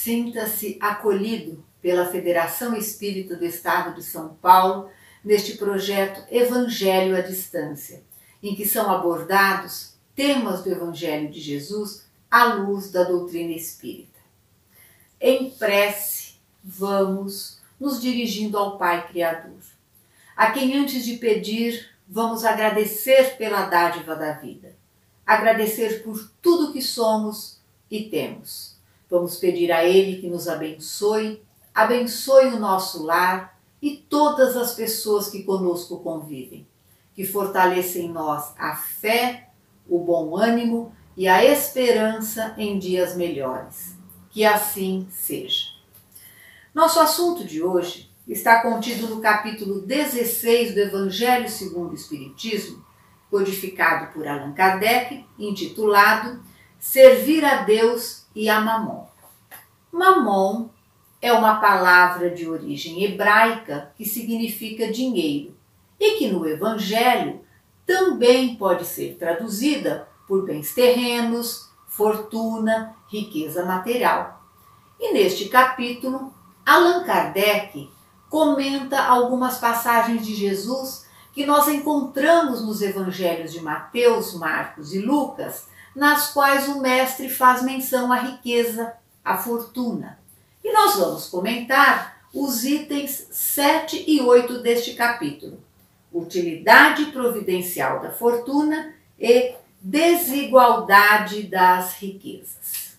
Sinta-se acolhido pela Federação Espírita do Estado de São Paulo neste projeto Evangelho à Distância, em que são abordados temas do Evangelho de Jesus à luz da doutrina espírita. Em prece, vamos nos dirigindo ao Pai Criador, a quem antes de pedir, vamos agradecer pela dádiva da vida, agradecer por tudo que somos e temos. Vamos pedir a Ele que nos abençoe, abençoe o nosso lar e todas as pessoas que conosco convivem, que fortaleça em nós a fé, o bom ânimo e a esperança em dias melhores. Que assim seja. Nosso assunto de hoje está contido no capítulo 16 do Evangelho segundo o Espiritismo, codificado por Allan Kardec, intitulado Servir a Deus e a Mamon. Mamon é uma palavra de origem hebraica que significa dinheiro e que no Evangelho também pode ser traduzida por bens terrenos, fortuna, riqueza material. E neste capítulo, Allan Kardec comenta algumas passagens de Jesus que nós encontramos nos evangelhos de Mateus, Marcos e Lucas, nas quais o mestre faz menção à riqueza, à fortuna. E nós vamos comentar os itens 7 e 8 deste capítulo: utilidade providencial da fortuna e desigualdade das riquezas.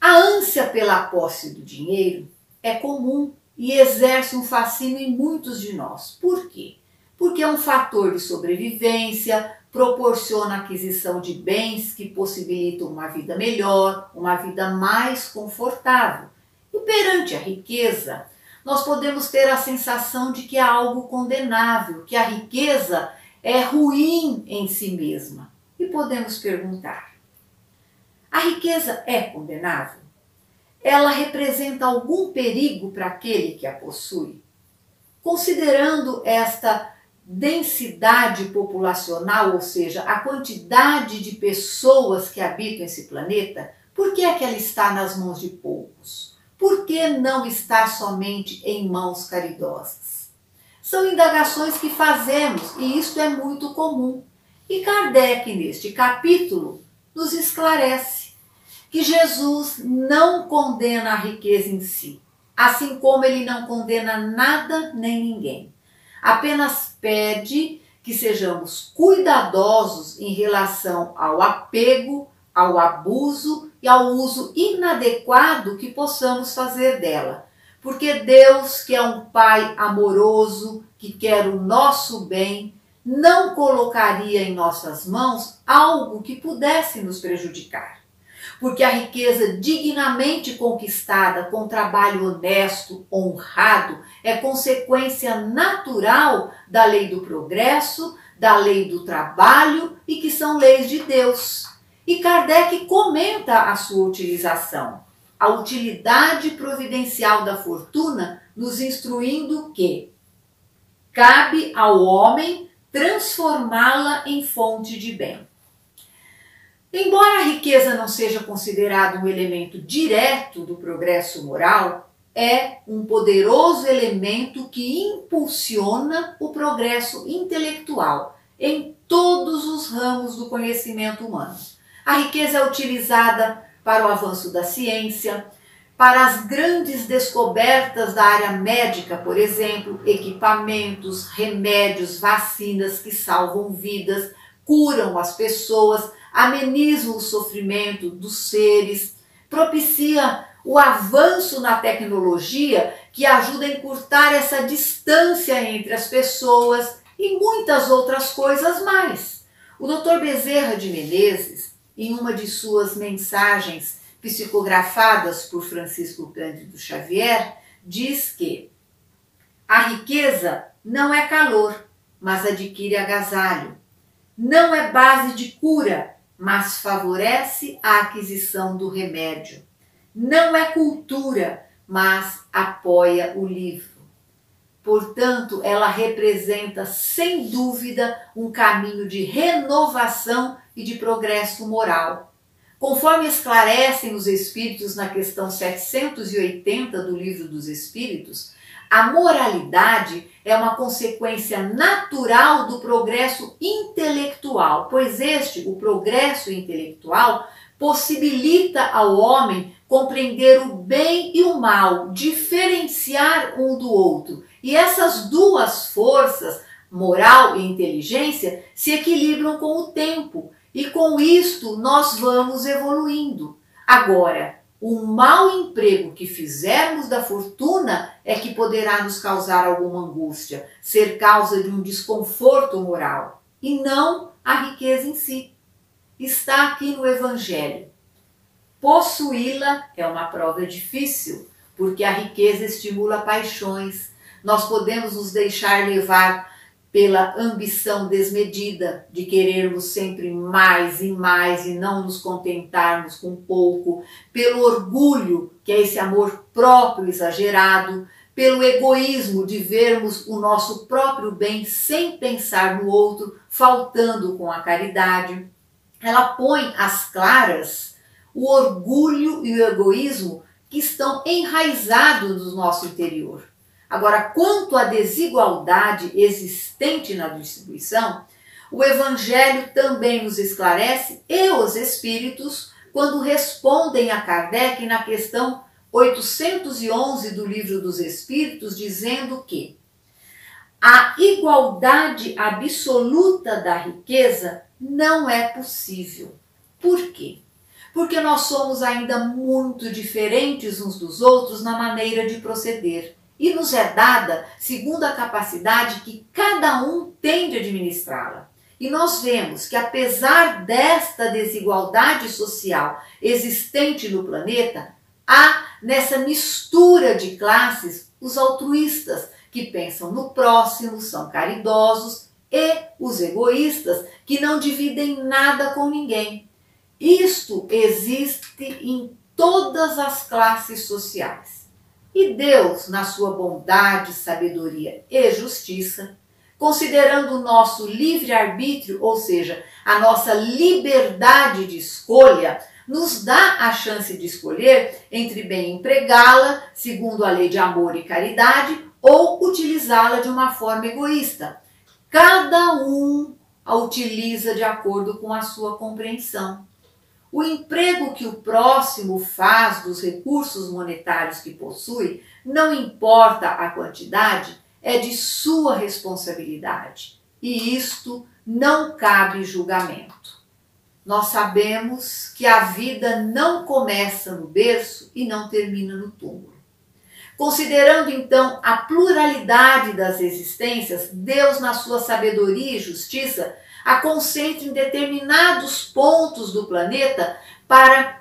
A ânsia pela posse do dinheiro é comum e exerce um fascínio em muitos de nós. Por quê? Porque é um fator de sobrevivência, proporciona aquisição de bens que possibilitam uma vida melhor, uma vida mais confortável. E perante a riqueza, nós podemos ter a sensação de que é algo condenável, que a riqueza é ruim em si mesma. E podemos perguntar: a riqueza é condenável? Ela representa algum perigo para aquele que a possui? Considerando esta densidade populacional, ou seja, a quantidade de pessoas que habitam esse planeta, por que é que ela está nas mãos de poucos? Por que não está somente em mãos caridosas? São indagações que fazemos e isto é muito comum. E Kardec, neste capítulo, nos esclarece que Jesus não condena a riqueza em si, assim como ele não condena nada nem ninguém. Apenas pede que sejamos cuidadosos em relação ao apego, ao abuso e ao uso inadequado que possamos fazer dela porque Deus, que é um Pai amoroso, que quer o nosso bem, não colocaria em nossas mãos algo que pudesse nos prejudicar. Porque a riqueza dignamente conquistada com trabalho honesto, honrado, é consequência natural da lei do progresso, da lei do trabalho e que são leis de Deus. E Kardec comenta a sua utilização a utilidade providencial da fortuna, nos instruindo que cabe ao homem transformá-la em fonte de bem. Embora a riqueza não seja considerado um elemento direto do progresso moral, é um poderoso elemento que impulsiona o progresso intelectual em todos os ramos do conhecimento humano. A riqueza é utilizada para o avanço da ciência, para as grandes descobertas da área médica, por exemplo, equipamentos, remédios, vacinas que salvam vidas, curam as pessoas, amenizam o sofrimento dos seres, propicia o avanço na tecnologia que ajuda a encurtar essa distância entre as pessoas e muitas outras coisas mais. O Dr. Bezerra de Menezes em uma de suas mensagens psicografadas por Francisco Cândido Xavier, diz que a riqueza não é calor, mas adquire agasalho. Não é base de cura, mas favorece a aquisição do remédio. Não é cultura, mas apoia o livro. Portanto, ela representa sem dúvida um caminho de renovação e de progresso moral. Conforme esclarecem os Espíritos na questão 780 do Livro dos Espíritos, a moralidade é uma consequência natural do progresso intelectual, pois este, o progresso intelectual, possibilita ao homem compreender o bem e o mal, diferenciar um do outro. E essas duas forças, moral e inteligência, se equilibram com o tempo e com isto nós vamos evoluindo. Agora, o mau emprego que fizermos da fortuna é que poderá nos causar alguma angústia, ser causa de um desconforto moral, e não a riqueza em si. Está aqui no Evangelho. Possuí-la é uma prova difícil, porque a riqueza estimula paixões. Nós podemos nos deixar levar pela ambição desmedida de querermos sempre mais e mais e não nos contentarmos com pouco, pelo orgulho, que é esse amor próprio exagerado, pelo egoísmo de vermos o nosso próprio bem sem pensar no outro, faltando com a caridade. Ela põe às claras o orgulho e o egoísmo que estão enraizados no nosso interior. Agora, quanto à desigualdade existente na distribuição, o Evangelho também nos esclarece e os Espíritos quando respondem a Kardec na questão 811 do Livro dos Espíritos, dizendo que a igualdade absoluta da riqueza não é possível. Por quê? Porque nós somos ainda muito diferentes uns dos outros na maneira de proceder e nos é dada segundo a capacidade que cada um tem de administrá-la. E nós vemos que, apesar desta desigualdade social existente no planeta, há nessa mistura de classes os altruístas, que pensam no próximo, são caridosos, e os egoístas, que não dividem nada com ninguém. Isto existe em todas as classes sociais. E Deus, na sua bondade, sabedoria e justiça, considerando o nosso livre-arbítrio, ou seja, a nossa liberdade de escolha, nos dá a chance de escolher entre bem empregá-la, segundo a lei de amor e caridade, ou utilizá-la de uma forma egoísta. Cada um a utiliza de acordo com a sua compreensão. O emprego que o próximo faz dos recursos monetários que possui, não importa a quantidade, é de sua responsabilidade. E isto não cabe julgamento. Nós sabemos que a vida não começa no berço e não termina no túmulo. Considerando então a pluralidade das existências, Deus, na sua sabedoria e justiça, a concentra em determinados pontos do planeta para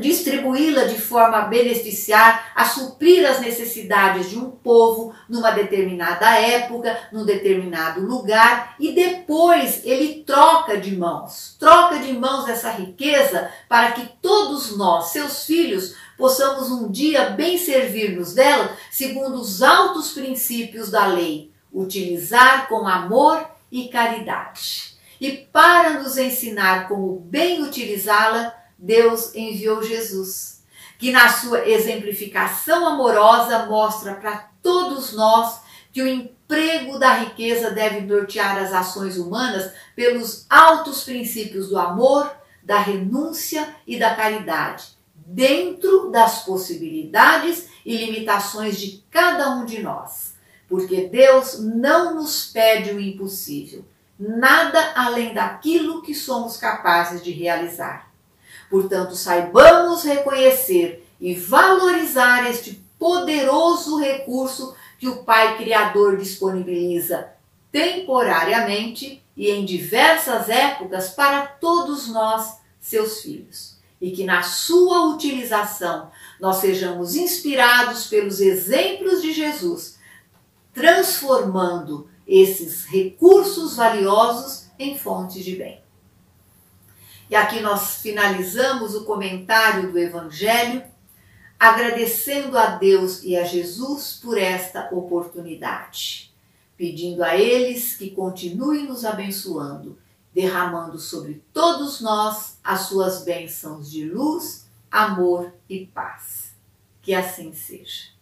distribuí-la de forma a beneficiar, a suprir as necessidades de um povo numa determinada época, num determinado lugar, e depois ele troca de mãos, troca de mãos essa riqueza para que todos nós, seus filhos, possamos um dia bem servir-nos dela segundo os altos princípios da lei, utilizar com amor e caridade. E para nos ensinar como bem utilizá-la, Deus enviou Jesus, que na sua exemplificação amorosa mostra para todos nós que o emprego da riqueza deve nortear as ações humanas pelos altos princípios do amor, da renúncia e da caridade, dentro das possibilidades e limitações de cada um de nós. Porque Deus não nos pede o impossível nada além daquilo que somos capazes de realizar. Portanto, saibamos reconhecer e valorizar este poderoso recurso que o Pai Criador disponibiliza temporariamente e em diversas épocas para todos nós, seus filhos. E que na sua utilização nós sejamos inspirados pelos exemplos de Jesus, transformando esses recursos valiosos em fontes de bem. E aqui nós finalizamos o comentário do Evangelho, agradecendo a Deus e a Jesus por esta oportunidade, pedindo a eles que continuem nos abençoando derramando sobre todos nós as suas bênçãos de luz, amor e paz. Que assim seja.